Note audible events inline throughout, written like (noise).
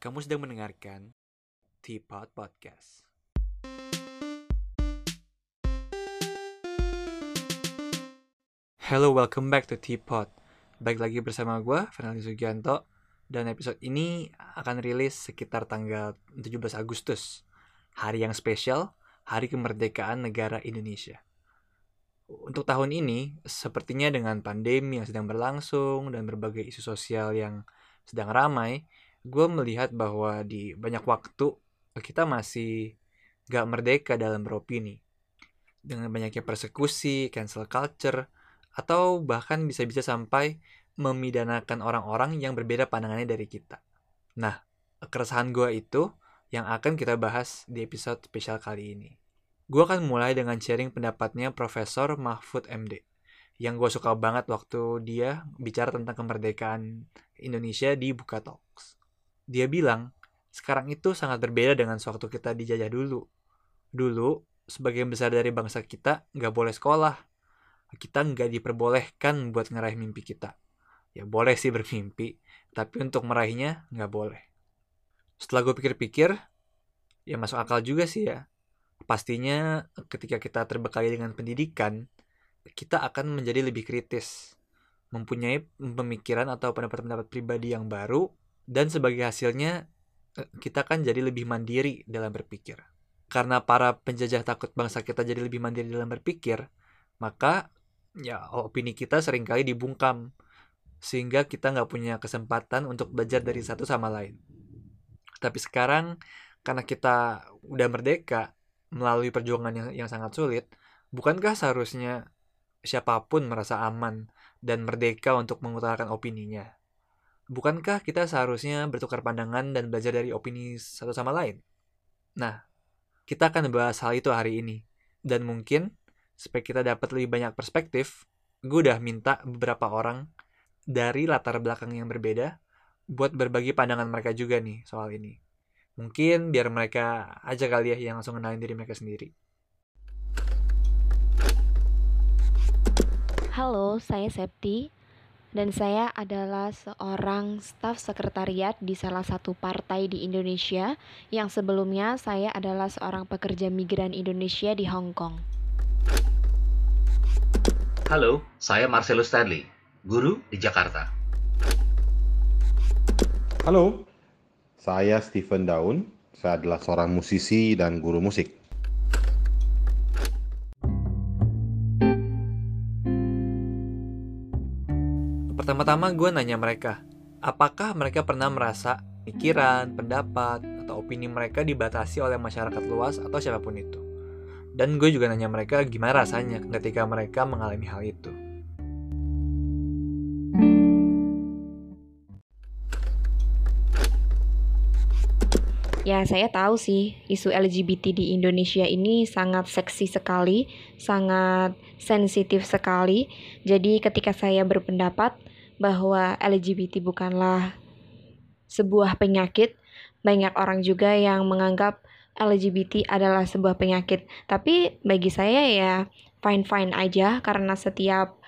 Kamu sedang mendengarkan Teapot Podcast. Hello, welcome back to Teapot. Baik lagi bersama gue, Fernando Sugianto. Dan episode ini akan rilis sekitar tanggal 17 Agustus. Hari yang spesial, Hari Kemerdekaan Negara Indonesia. Untuk tahun ini, sepertinya dengan pandemi yang sedang berlangsung dan berbagai isu sosial yang sedang ramai, gue melihat bahwa di banyak waktu kita masih gak merdeka dalam beropini. Dengan banyaknya persekusi, cancel culture, atau bahkan bisa-bisa sampai memidanakan orang-orang yang berbeda pandangannya dari kita. Nah, keresahan gue itu yang akan kita bahas di episode spesial kali ini. Gue akan mulai dengan sharing pendapatnya Profesor Mahfud MD, yang gue suka banget waktu dia bicara tentang kemerdekaan Indonesia di Buka Talks. Dia bilang, sekarang itu sangat berbeda dengan sewaktu kita dijajah dulu. Dulu, sebagian besar dari bangsa kita nggak boleh sekolah. Kita nggak diperbolehkan buat ngeraih mimpi kita. Ya boleh sih bermimpi, tapi untuk meraihnya nggak boleh. Setelah gue pikir-pikir, ya masuk akal juga sih ya. Pastinya ketika kita terbekali dengan pendidikan, kita akan menjadi lebih kritis, mempunyai pemikiran atau pendapat-pendapat pribadi yang baru, dan sebagai hasilnya kita kan jadi lebih mandiri dalam berpikir. Karena para penjajah takut bangsa kita jadi lebih mandiri dalam berpikir, maka ya opini kita sering kali dibungkam, sehingga kita nggak punya kesempatan untuk belajar dari satu sama lain. Tapi sekarang, karena kita udah merdeka, melalui perjuangan yang, yang sangat sulit, bukankah seharusnya siapa pun merasa aman dan merdeka untuk mengutarakan opininya? Bukankah kita seharusnya bertukar pandangan dan belajar dari opini satu sama lain? Nah, kita akan bahas hal itu hari ini. Dan mungkin, supaya kita dapat lebih banyak perspektif, gue udah minta beberapa orang dari latar belakang yang berbeda buat berbagi pandangan mereka juga nih soal ini. Mungkin biar mereka aja kali ya yang langsung kenalin diri mereka sendiri. Halo, saya Septi dan saya adalah seorang staf sekretariat di salah satu partai di Indonesia yang sebelumnya saya adalah seorang pekerja migran Indonesia di Hong Kong. Halo, saya Marcelo Stanley, guru di Jakarta. Halo, saya Stephen Daun. Saya adalah seorang musisi dan guru musik. Pertama-tama gue nanya mereka, apakah mereka pernah merasa pikiran, pendapat, atau opini mereka dibatasi oleh masyarakat luas atau siapa pun itu. Dan gue juga nanya mereka gimana rasanya ketika mereka mengalami hal itu. Ya, saya tahu sih isu LGBT di Indonesia ini sangat seksi sekali, sangat sensitif sekali. Jadi ketika saya berpendapat bahwa LGBT bukanlah sebuah penyakit, banyak orang juga yang menganggap LGBT adalah sebuah penyakit. Tapi bagi saya ya fine-fine aja karena setiap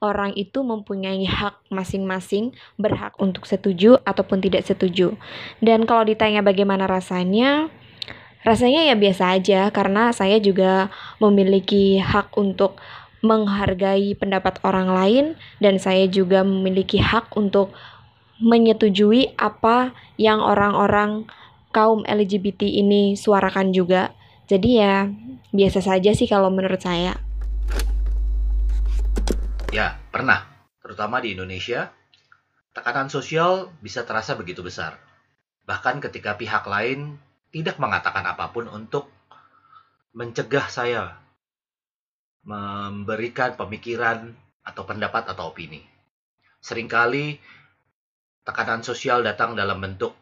orang itu mempunyai hak masing-masing, berhak untuk setuju ataupun tidak setuju. Dan kalau ditanya bagaimana rasanya, rasanya ya biasa aja karena saya juga memiliki hak untuk menghargai pendapat orang lain dan saya juga memiliki hak untuk menyetujui apa yang orang-orang kaum LGBT ini suarakan juga. Jadi ya biasa saja sih kalau menurut saya. Ya, pernah. Terutama di Indonesia, tekanan sosial bisa terasa begitu besar. Bahkan ketika pihak lain tidak mengatakan apa pun untuk mencegah saya memberikan pemikiran atau pendapat atau opini. Seringkali tekanan sosial datang dalam bentuk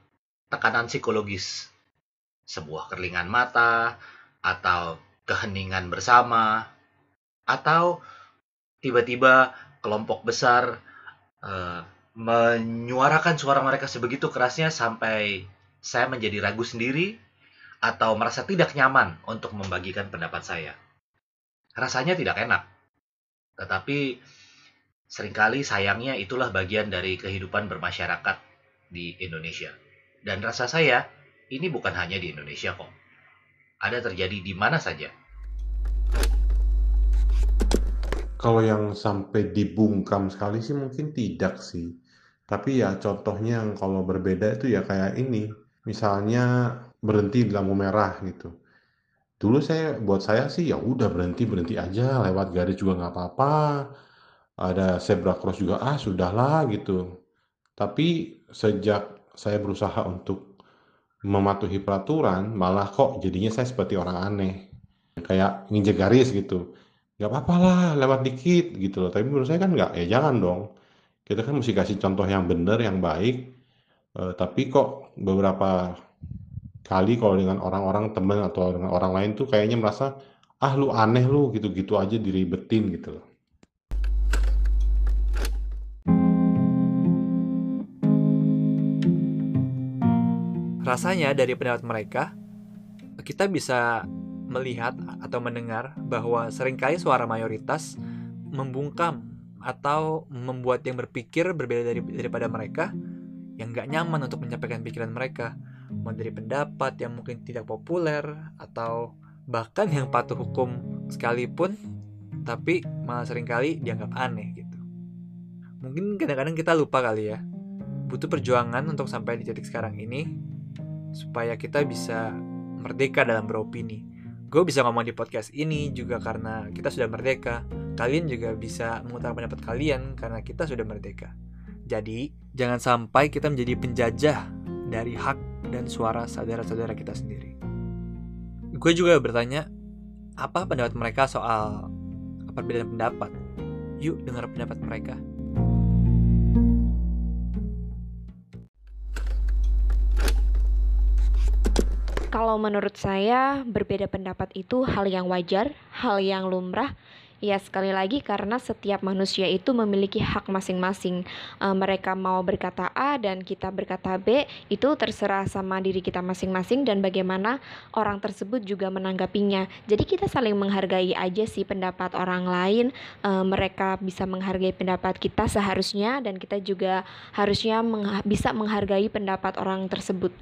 tekanan psikologis. Sebuah kerlingan mata, atau keheningan bersama, atau tiba-tiba kelompok besar uh, menyuarakan suara mereka sebegitu kerasnya sampai saya menjadi ragu sendiri atau merasa tidak nyaman untuk membagikan pendapat saya. Rasanya tidak enak. Tetapi sering kali sayangnya itulah bagian dari kehidupan bermasyarakat di Indonesia. Dan rasa saya, ini bukan hanya di Indonesia kok. Ada terjadi di mana saja. Kalau yang sampai dibungkam sekali sih mungkin tidak sih. Tapi ya contohnya yang kalau berbeda itu ya kayak ini. Misalnya berhenti di lampu merah gitu. Dulu saya buat saya sih ya udah berhenti berhenti aja lewat garis juga nggak apa-apa. Ada zebra cross juga ah sudahlah gitu. Tapi sejak saya berusaha untuk mematuhi peraturan, malah kok jadinya saya seperti orang aneh. Kayak nginjek garis gitu nggak apa-apa lah lewat dikit gitu loh tapi menurut saya kan nggak ya jangan dong kita kan mesti kasih contoh yang benar yang baik Eh, tapi kok beberapa kali kalau dengan orang-orang teman atau dengan orang lain tuh kayaknya merasa ah lu aneh lu gitu-gitu aja diribetin gitu loh. Rasanya dari pendapat mereka, kita bisa melihat atau mendengar bahwa sering kali suara mayoritas membungkam atau membuat yang berpikir berbeda dari, daripada mereka yang gak nyaman untuk menyampaikan pikiran mereka dari pendapat yang mungkin tidak populer atau bahkan yang patuh hukum sekalipun tapi malah sering kali dianggap aneh gitu mungkin kadang-kadang kita lupa kali ya butuh perjuangan untuk sampai di titik sekarang ini supaya kita bisa merdeka dalam beropini gue bisa ngomong di podcast ini juga karena kita sudah merdeka. Kalian juga bisa mengutarakan pendapat kalian karena kita sudah merdeka. Jadi, jangan sampai kita menjadi penjajah dari hak dan suara saudara-saudara kita sendiri. Gue juga bertanya, apa pendapat mereka soal perbedaan pendapat? Yuk dengar pendapat mereka. Kalau menurut saya, berbeda pendapat itu hal yang wajar, hal yang lumrah. Ya, sekali lagi karena setiap manusia itu memiliki hak masing-masing. E, mereka mau berkata A dan kita berkata B, itu terserah sama diri kita masing-masing dan bagaimana orang tersebut juga menanggapinya. Jadi kita saling menghargai aja sih pendapat orang lain. E, mereka bisa menghargai pendapat kita seharusnya dan kita juga harusnya mengha bisa menghargai pendapat orang tersebut.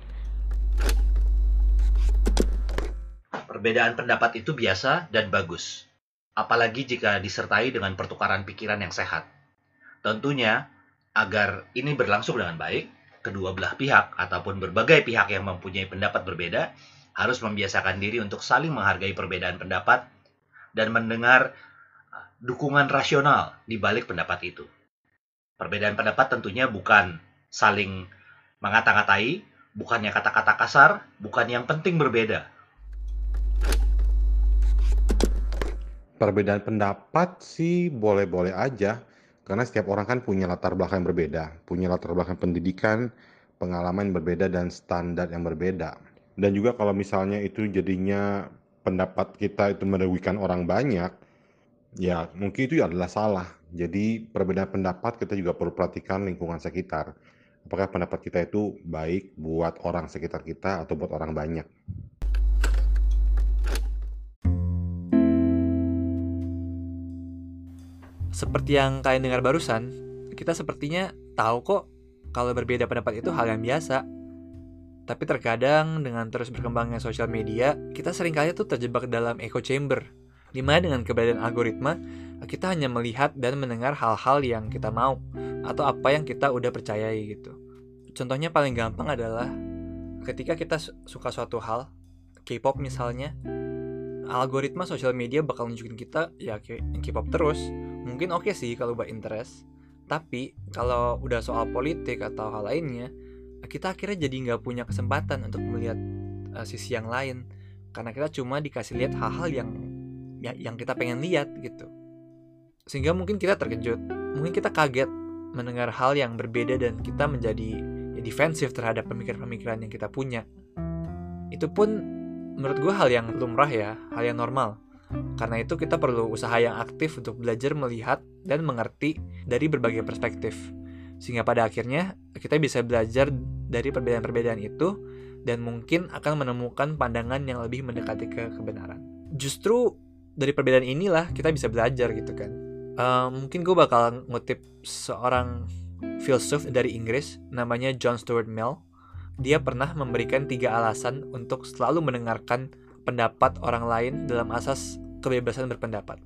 Perbedaan pendapat itu biasa dan bagus, apalagi jika disertai dengan pertukaran pikiran yang sehat. Tentunya, agar ini berlangsung dengan baik, kedua belah pihak ataupun berbagai pihak yang mempunyai pendapat berbeda harus membiasakan diri untuk saling menghargai perbedaan pendapat dan mendengar uh, dukungan rasional di balik pendapat itu. Perbedaan pendapat tentunya bukan saling mengata-ngatai, bukannya kata-kata kasar, bukan yang penting berbeda, Perbedaan pendapat sih boleh-boleh aja, karena setiap orang kan punya latar belakang yang berbeda, punya latar belakang pendidikan, pengalaman yang berbeda, dan standar yang berbeda. Dan juga kalau misalnya itu jadinya pendapat kita itu merugikan orang banyak, ya mungkin itu adalah salah. Jadi perbedaan pendapat kita juga perlu perhatikan lingkungan sekitar. Apakah pendapat kita itu baik buat orang sekitar kita atau buat orang banyak. Seperti yang kalian dengar barusan, kita sepertinya tahu kok kalau berbeda pendapat itu hal yang biasa. Tapi terkadang dengan terus berkembangnya sosial media, kita sering kali tuh terjebak dalam echo chamber. Di mana dengan keberadaan algoritma, kita hanya melihat dan mendengar hal-hal yang kita mau atau apa yang kita udah percayai gitu. Contohnya paling gampang adalah ketika kita suka suatu hal, K-pop misalnya, algoritma sosial media bakal nunjukin kita ya K-pop terus. Mungkin oke okay sih kalau buat interest tapi kalau udah soal politik atau hal lainnya kita akhirnya jadi nggak punya kesempatan untuk melihat uh, sisi yang lain. Karena kita cuma dikasih lihat hal-hal yang ya, yang kita pengen lihat gitu. Sehingga mungkin kita terkejut mungkin kita kaget mendengar hal yang berbeda dan kita menjadi ya, defensif terhadap pemikiran-pemikiran yang kita punya. Itu pun menurut gue hal yang lumrah ya hal yang normal karena itu kita perlu usaha yang aktif untuk belajar melihat dan mengerti dari berbagai perspektif. Sehingga pada akhirnya kita bisa belajar dari perbedaan-perbedaan itu dan mungkin akan menemukan pandangan yang lebih mendekati ke kebenaran. Justru dari perbedaan inilah kita bisa belajar gitu kan. Uh, mungkin gue bakal ngutip seorang filsuf dari Inggris namanya John Stuart Mill. Dia pernah memberikan tiga alasan untuk selalu mendengarkan pendapat orang lain dalam asas kebebasan berpendapat.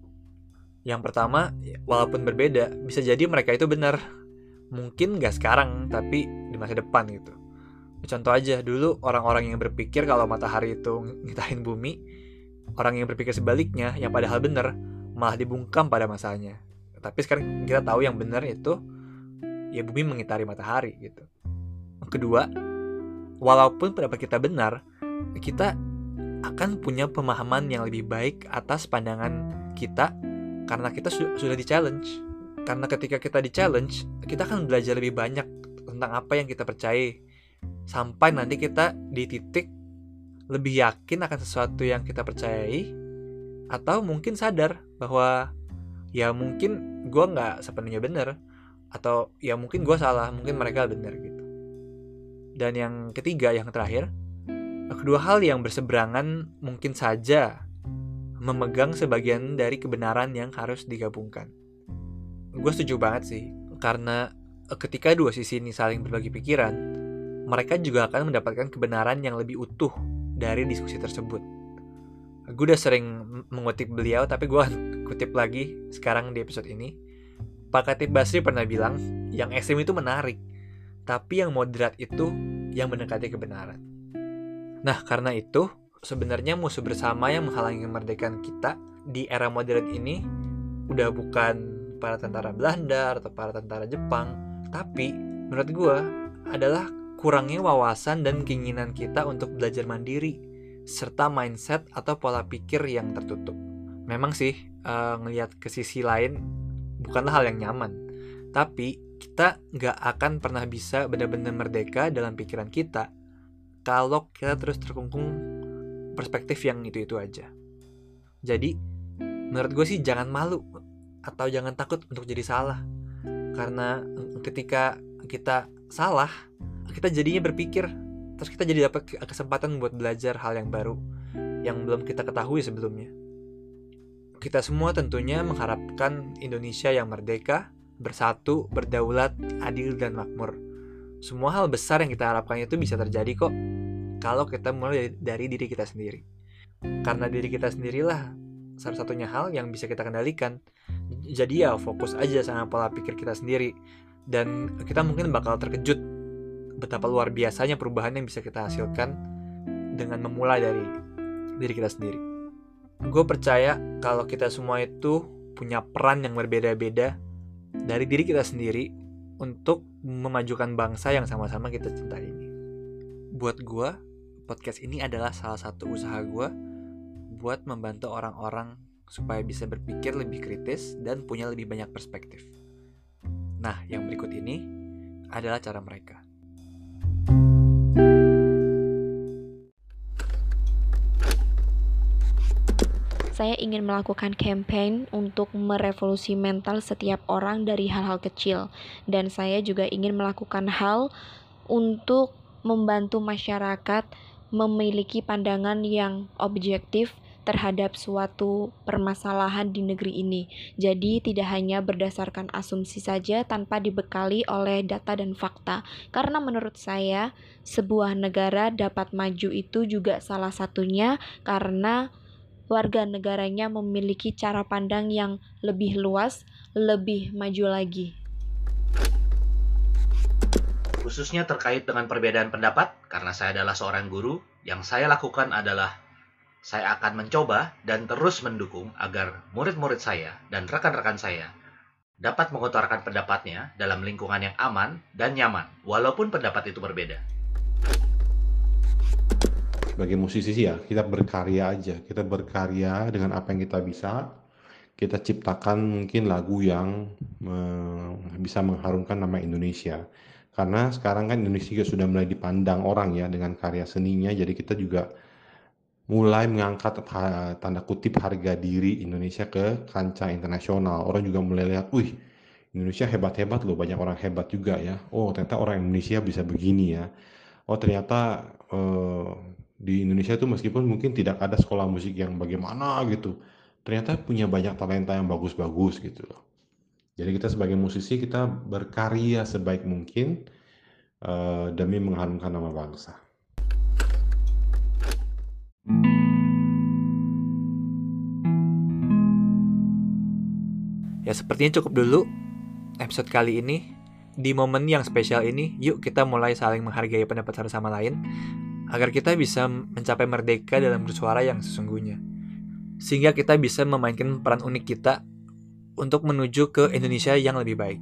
Yang pertama, walaupun berbeda, bisa jadi mereka itu benar. Mungkin nggak sekarang, tapi di masa depan gitu. Contoh aja, dulu orang-orang yang berpikir kalau matahari itu ngitahin bumi, orang yang berpikir sebaliknya, yang padahal benar, malah dibungkam pada masanya. Tapi sekarang kita tahu yang benar itu, ya bumi mengitari matahari gitu. Kedua, walaupun pendapat kita benar, kita akan punya pemahaman yang lebih baik atas pandangan kita karena kita su sudah di challenge karena ketika kita di challenge kita akan belajar lebih banyak tentang apa yang kita percaya sampai nanti kita di titik lebih yakin akan sesuatu yang kita percayai atau mungkin sadar bahwa ya mungkin gue nggak sepenuhnya benar atau ya mungkin gue salah mungkin mereka benar gitu dan yang ketiga yang terakhir kedua hal yang berseberangan mungkin saja memegang sebagian dari kebenaran yang harus digabungkan. Gue setuju banget sih, karena ketika dua sisi ini saling berbagi pikiran, mereka juga akan mendapatkan kebenaran yang lebih utuh dari diskusi tersebut. Gue udah sering mengutip beliau, tapi gue (laughs) kutip lagi sekarang di episode ini. Pak Katib Basri pernah bilang, yang ekstrim itu menarik, tapi yang moderat itu yang mendekati kebenaran. Nah, karena itu, sebenarnya musuh bersama yang menghalangi kemerdekaan kita di era modern ini udah bukan para tentara Belanda atau para tentara Jepang, tapi menurut gue adalah kurangnya wawasan dan keinginan kita untuk belajar mandiri serta mindset atau pola pikir yang tertutup. Memang sih uh, ngelihat ke sisi lain bukanlah hal yang nyaman, tapi kita nggak akan pernah bisa benar-benar merdeka dalam pikiran kita kalau kita terus terkungkung perspektif yang itu-itu aja. Jadi, menurut gue sih jangan malu atau jangan takut untuk jadi salah. Karena ketika kita salah, kita jadinya berpikir, terus kita jadi dapat kesempatan buat belajar hal yang baru yang belum kita ketahui sebelumnya. Kita semua tentunya mengharapkan Indonesia yang merdeka, bersatu, berdaulat, adil, dan makmur. Semua hal besar yang kita harapkan itu bisa terjadi kok kalau kita mulai dari, diri kita sendiri. Karena diri kita sendirilah salah satunya hal yang bisa kita kendalikan. Jadi ya fokus aja sama pola pikir kita sendiri dan kita mungkin bakal terkejut betapa luar biasanya perubahan yang bisa kita hasilkan dengan memulai dari diri kita sendiri. Gue percaya kalau kita semua itu punya peran yang berbeda-beda dari diri kita sendiri untuk memajukan bangsa yang sama-sama kita cintai ini. Buat gue, podcast ini adalah salah satu usaha gue buat membantu orang-orang supaya bisa berpikir lebih kritis dan punya lebih banyak perspektif. Nah, yang berikut ini adalah cara mereka. Saya ingin melakukan campaign untuk merevolusi mental setiap orang dari hal-hal kecil, dan saya juga ingin melakukan hal untuk membantu masyarakat memiliki pandangan yang objektif terhadap suatu permasalahan di negeri ini. Jadi tidak hanya berdasarkan asumsi saja tanpa dibekali oleh data dan fakta. Karena menurut saya sebuah negara dapat maju itu juga salah satunya karena warga negaranya memiliki cara pandang yang lebih luas, lebih maju lagi khususnya terkait dengan perbedaan pendapat, karena saya adalah seorang guru, yang saya lakukan adalah saya akan mencoba dan terus mendukung agar murid-murid saya dan rekan-rekan saya dapat mengutarakan pendapatnya dalam lingkungan yang aman dan nyaman, walaupun pendapat itu berbeda. Sebagai musisi sih ya, kita berkarya aja. Kita berkarya dengan apa yang kita bisa. Kita ciptakan mungkin lagu yang uh, bisa mengharumkan nama Indonesia karena sekarang kan Indonesia juga sudah mulai dipandang orang ya dengan karya seninya, jadi kita juga mulai mengangkat tanda kutip harga diri Indonesia ke kancah internasional. Orang juga mulai lihat, wih Indonesia hebat-hebat loh, banyak orang hebat juga ya. Oh ternyata orang Indonesia bisa begini ya. Oh ternyata eh, di Indonesia itu meskipun mungkin tidak ada sekolah musik yang bagaimana gitu, ternyata punya banyak talenta yang bagus-bagus gitu loh. Jadi kita sebagai musisi kita berkarya sebaik mungkin eh, demi mengharumkan nama bangsa. Ya sepertinya cukup dulu episode kali ini. Di momen yang spesial ini, yuk kita mulai saling menghargai pendapat satu sama lain agar kita bisa mencapai merdeka dalam bersuara yang sesungguhnya. Sehingga kita bisa memainkan peran unik kita untuk menuju ke Indonesia yang lebih baik.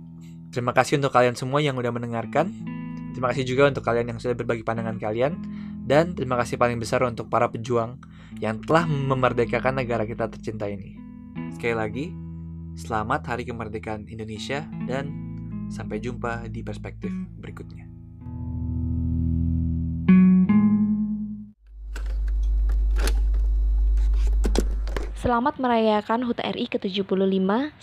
Terima kasih untuk kalian semua yang udah mendengarkan. Terima kasih juga untuk kalian yang sudah berbagi pandangan kalian. Dan terima kasih paling besar untuk para pejuang yang telah memerdekakan negara kita tercinta ini. Sekali lagi, selamat Hari Kemerdekaan Indonesia dan sampai jumpa di perspektif berikutnya. Selamat merayakan HUT RI ke-75.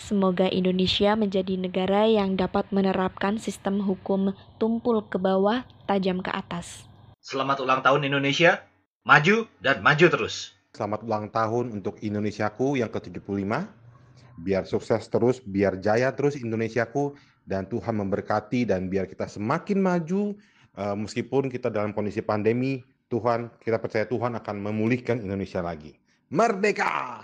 Semoga Indonesia menjadi negara yang dapat menerapkan sistem hukum tumpul ke bawah, tajam ke atas. Selamat ulang tahun Indonesia. Maju dan maju terus. Selamat ulang tahun untuk Indonesiaku yang ke-75. Biar sukses terus, biar jaya terus Indonesiaku dan Tuhan memberkati dan biar kita semakin maju eh, meskipun kita dalam kondisi pandemi, Tuhan, kita percaya Tuhan akan memulihkan Indonesia lagi. Merdeka!